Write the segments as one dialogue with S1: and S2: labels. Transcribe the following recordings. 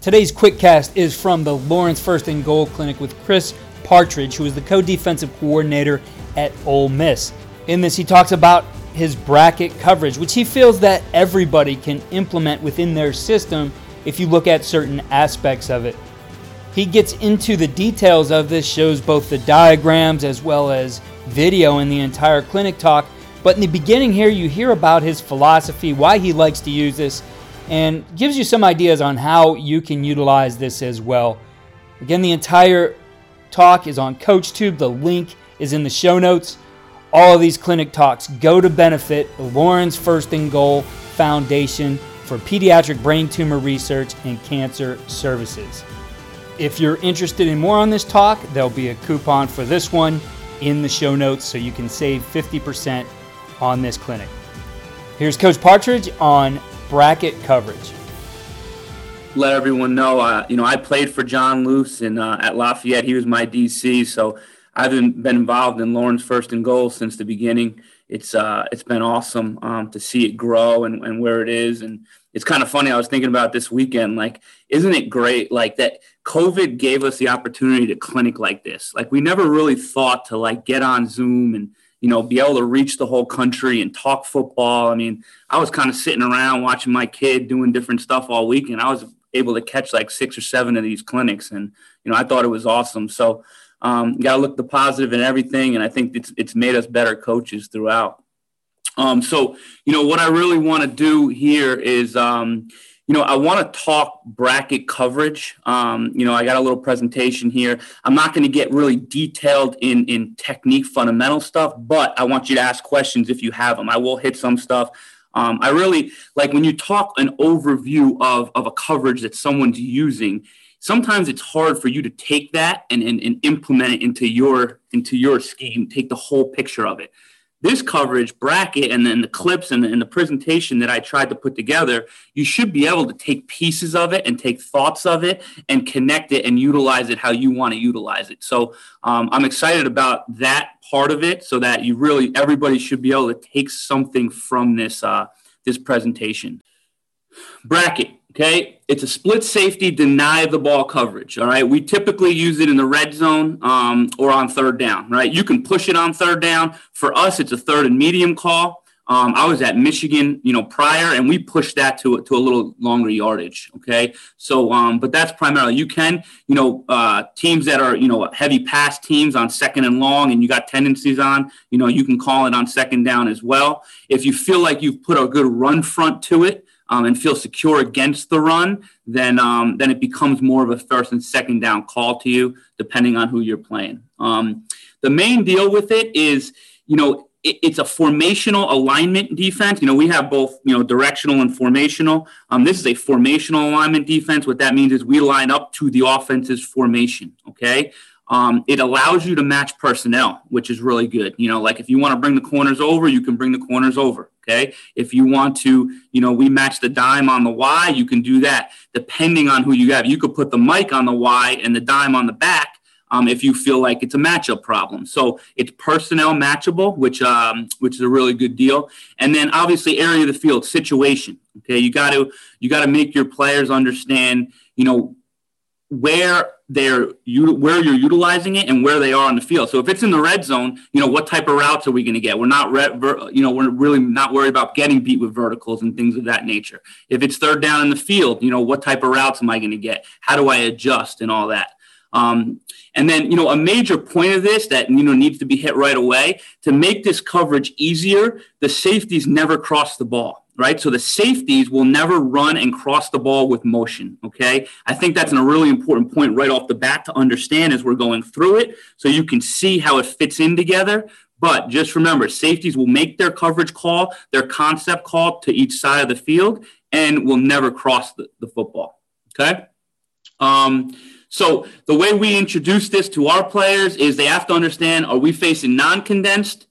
S1: Today's quick cast is from the Lauren's First and Goal Clinic with Chris Partridge, who is the co-defensive coordinator at Ole Miss. In this, he talks about his bracket coverage, which he feels that everybody can implement within their system if you look at certain aspects of it. He gets into the details of this, shows both the diagrams as well as video in the entire clinic talk. But in the beginning here, you hear about his philosophy, why he likes to use this, and gives you some ideas on how you can utilize this as well. Again, the entire talk is on CoachTube. The link is in the show notes. All of these clinic talks go to benefit Lauren's First and Goal Foundation for Pediatric Brain Tumor Research and Cancer Services. If you're interested in more on this talk, there'll be a coupon for this one in the show notes so you can save 50% on this clinic. Here's Coach Partridge on bracket coverage.
S2: Let everyone know, uh, you know, I played for John Loose and uh, at Lafayette. He was my DC, so I've been, been involved in Lauren's First and Goal since the beginning. It's uh, it's been awesome um, to see it grow and, and where it is, and it's kind of funny. I was thinking about this weekend, like, isn't it great, like that COVID gave us the opportunity to clinic like this. Like, we never really thought to like get on Zoom and you know be able to reach the whole country and talk football. I mean, I was kind of sitting around watching my kid doing different stuff all week, and I was able to catch like six or seven of these clinics, and you know, I thought it was awesome. So um, got to look the positive in everything, and I think it's it's made us better coaches throughout. Um, so you know what I really want to do here is um, you know I want to talk bracket coverage. Um, you know I got a little presentation here. I'm not going to get really detailed in in technique fundamental stuff, but I want you to ask questions if you have them. I will hit some stuff. Um, I really like when you talk an overview of, of a coverage that someone's using, sometimes it's hard for you to take that and, and, and implement it into your into your scheme take the whole picture of it this coverage bracket and then the clips and the, and the presentation that i tried to put together you should be able to take pieces of it and take thoughts of it and connect it and utilize it how you want to utilize it. So um, i'm excited about that part of it so that you really everybody should be able to take something from this uh, this presentation. Bracket Okay, it's a split safety, deny the ball coverage. All right, we typically use it in the red zone um, or on third down. Right, you can push it on third down. For us, it's a third and medium call. Um, I was at Michigan, you know, prior, and we pushed that to to a little longer yardage. Okay, so um, but that's primarily you can, you know, uh, teams that are you know heavy pass teams on second and long, and you got tendencies on, you know, you can call it on second down as well. If you feel like you've put a good run front to it um, and feel secure against the run, then um, then it becomes more of a first and second down call to you, depending on who you're playing. Um, the main deal with it is, you know, it, it's a formational alignment defense. You know, we have both, you know, directional and formational. Um, this is a formational alignment defense. What that means is we line up to the offense's formation. Okay. Um, it allows you to match personnel, which is really good. You know, like if you want to bring the corners over, you can bring the corners over. Okay. If you want to, you know, we match the dime on the Y, you can do that depending on who you have. You could put the mic on the Y and the dime on the back um, if you feel like it's a matchup problem. So it's personnel matchable, which um, which is a really good deal. And then obviously area of the field situation. Okay, you got to you got to make your players understand, you know, where they're you where you're utilizing it and where they are on the field. So if it's in the red zone, you know what type of routes are we going to get? We're not, you know, we're really not worried about getting beat with verticals and things of that nature. If it's third down in the field, you know what type of routes am I going to get? How do I adjust and all that? Um, and then, you know, a major point of this that you know needs to be hit right away to make this coverage easier. The safeties never cross the ball right? So the safeties will never run and cross the ball with motion, okay? I think that's a really important point right off the bat to understand as we're going through it so you can see how it fits in together. But just remember, safeties will make their coverage call, their concept call to each side of the field, and will never cross the, the football, okay? Um, so the way we introduce this to our players is they have to understand, are we facing non-condensed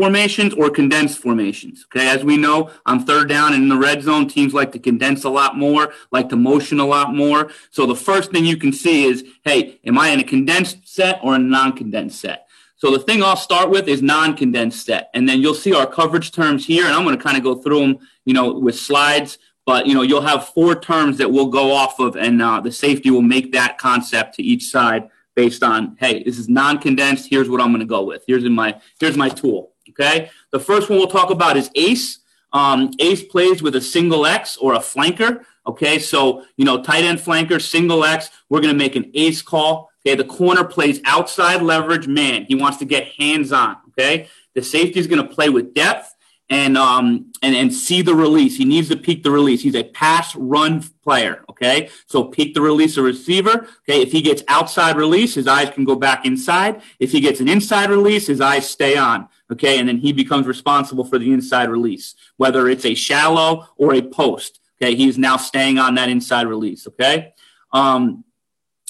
S2: formations or condensed formations. Okay, as we know, on third down and in the red zone, teams like to condense a lot more, like to motion a lot more. So the first thing you can see is, hey, am I in a condensed set or a non-condensed set? So the thing I'll start with is non-condensed set, and then you'll see our coverage terms here, and I'm going to kind of go through them, you know, with slides but you know you'll have four terms that we'll go off of, and uh, the safety will make that concept to each side based on hey, this is non-condensed. Here's what I'm going to go with. Here's in my here's my tool. Okay, the first one we'll talk about is ace. Um, ace plays with a single X or a flanker. Okay, so you know tight end flanker, single X. We're going to make an ace call. Okay, the corner plays outside leverage man. He wants to get hands on. Okay, the safety is going to play with depth and um and and see the release. He needs to peek the release. He's a pass run player. Okay, so peek the release of receiver. Okay, if he gets outside release, his eyes can go back inside. If he gets an inside release, his eyes stay on. Okay, and then he becomes responsible for the inside release, whether it's a shallow or a post. Okay, he is now staying on that inside release. Okay. Um,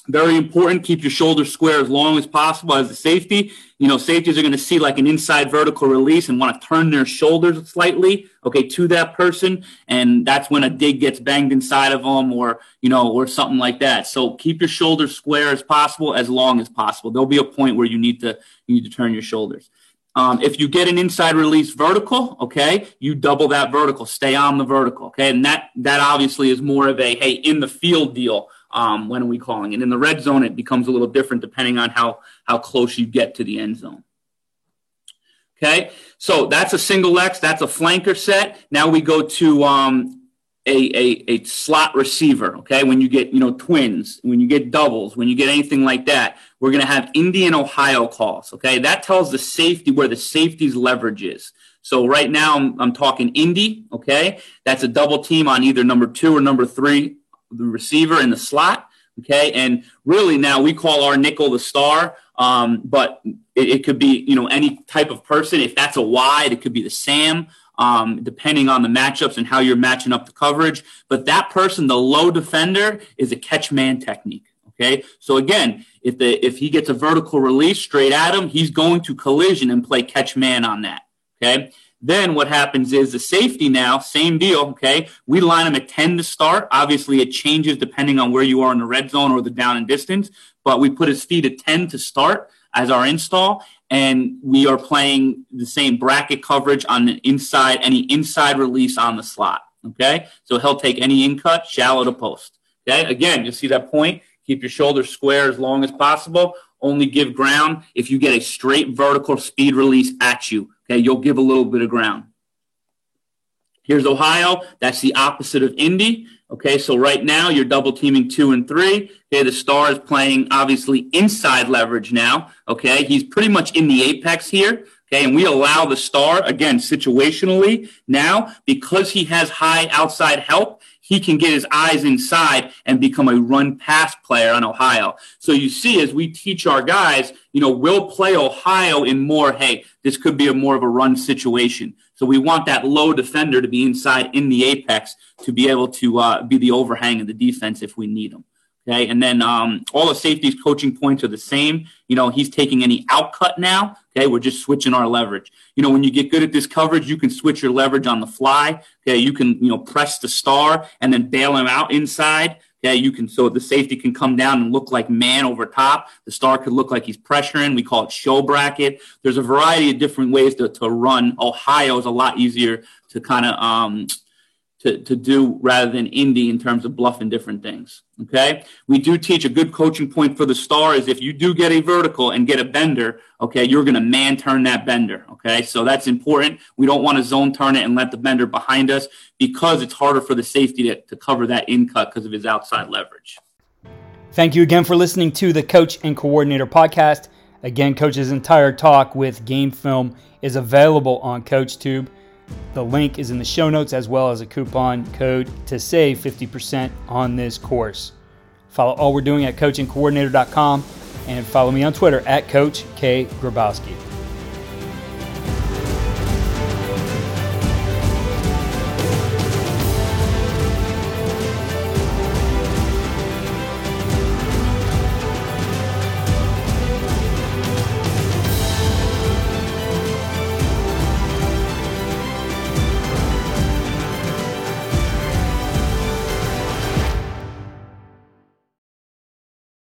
S2: very important. Keep your shoulders square as long as possible as a safety. You know, safeties are going to see like an inside vertical release and want to turn their shoulders slightly, okay, to that person. And that's when a dig gets banged inside of them or, you know, or something like that. So keep your shoulders square as possible, as long as possible. There'll be a point where you need to, you need to turn your shoulders. Um, if you get an inside release vertical, okay, you double that vertical, stay on the vertical, okay, and that that obviously is more of a hey in the field deal um, when are we calling it? In the red zone, it becomes a little different depending on how, how close you get to the end zone. Okay, so that's a single X, that's a flanker set. Now we go to um, a, a, a slot receiver. Okay, when you get you know twins, when you get doubles, when you get anything like that, we're going to have Indian Ohio calls. Okay, that tells the safety where the safety's leverage is. So right now I'm, I'm talking Indy. Okay, that's a double team on either number two or number three the receiver in the slot. Okay, and really now we call our nickel the star, um, but it, it, could be you know any type of person. If that's a wide, it could be the Sam, um, depending on the matchups and how you're matching up the coverage. But that person, the low defender, is a catch man technique. Okay, so again, if the if he gets a vertical release straight at him, he's going to collision and play catch man on that. Okay, then what happens is the safety now, same deal, okay? We line them at 10 to start. Obviously, it changes depending on where you are in the red zone or the down and distance, but we put his feet at 10 to start as our install, and we are playing the same bracket coverage on the inside, any inside release on the slot, okay? So he'll take any in cut, shallow to post, okay? Again, you see that point? Keep your shoulders square as long as possible. Only give ground if you get a straight vertical speed release at you Okay, you'll give a little bit of ground. Here's Ohio. That's the opposite of Indy. Okay, so right now you're double teaming two and three. Okay, the star is playing obviously inside leverage now. Okay, he's pretty much in the apex here. Okay, and we allow the star, again, situationally now, because he has high outside help, he can get his eyes inside and become a run pass player on Ohio. So you see, as we teach our guys, you know, we'll play Ohio in more, hey, this could be a more of a run situation. So we want that low defender to be inside in the apex to be able to uh, be the overhang of the defense if we need them. Okay, and then um, all the safeties coaching points are the same. You know, he's taking any outcut now. Okay, we're just switching our leverage. You know, when you get good at this coverage, you can switch your leverage on the fly. Okay, you can you know press the star and then bail him out inside. Okay, you can so the safety can come down and look like man over top. The star could look like he's pressuring. We call it show bracket. There's a variety of different ways to, to run. Ohio is a lot easier to kind of um, to, to do rather than Indy in terms of bluffing different things. Okay. We do teach a good coaching point for the star is if you do get a vertical and get a bender, okay, you're going to man turn that bender. Okay. So that's important. We don't want to zone turn it and let the bender behind us because it's harder for the safety to, to cover that in cut because of his outside leverage.
S1: Thank you again for listening to the Coach and Coordinator podcast. Again, Coach's entire talk with game film is available on CoachTube. The link is in the show notes as well as a coupon code to save 50% on this course. Follow all we're doing at coachandcoordinator.com and follow me on Twitter at Coach K. Grabowski.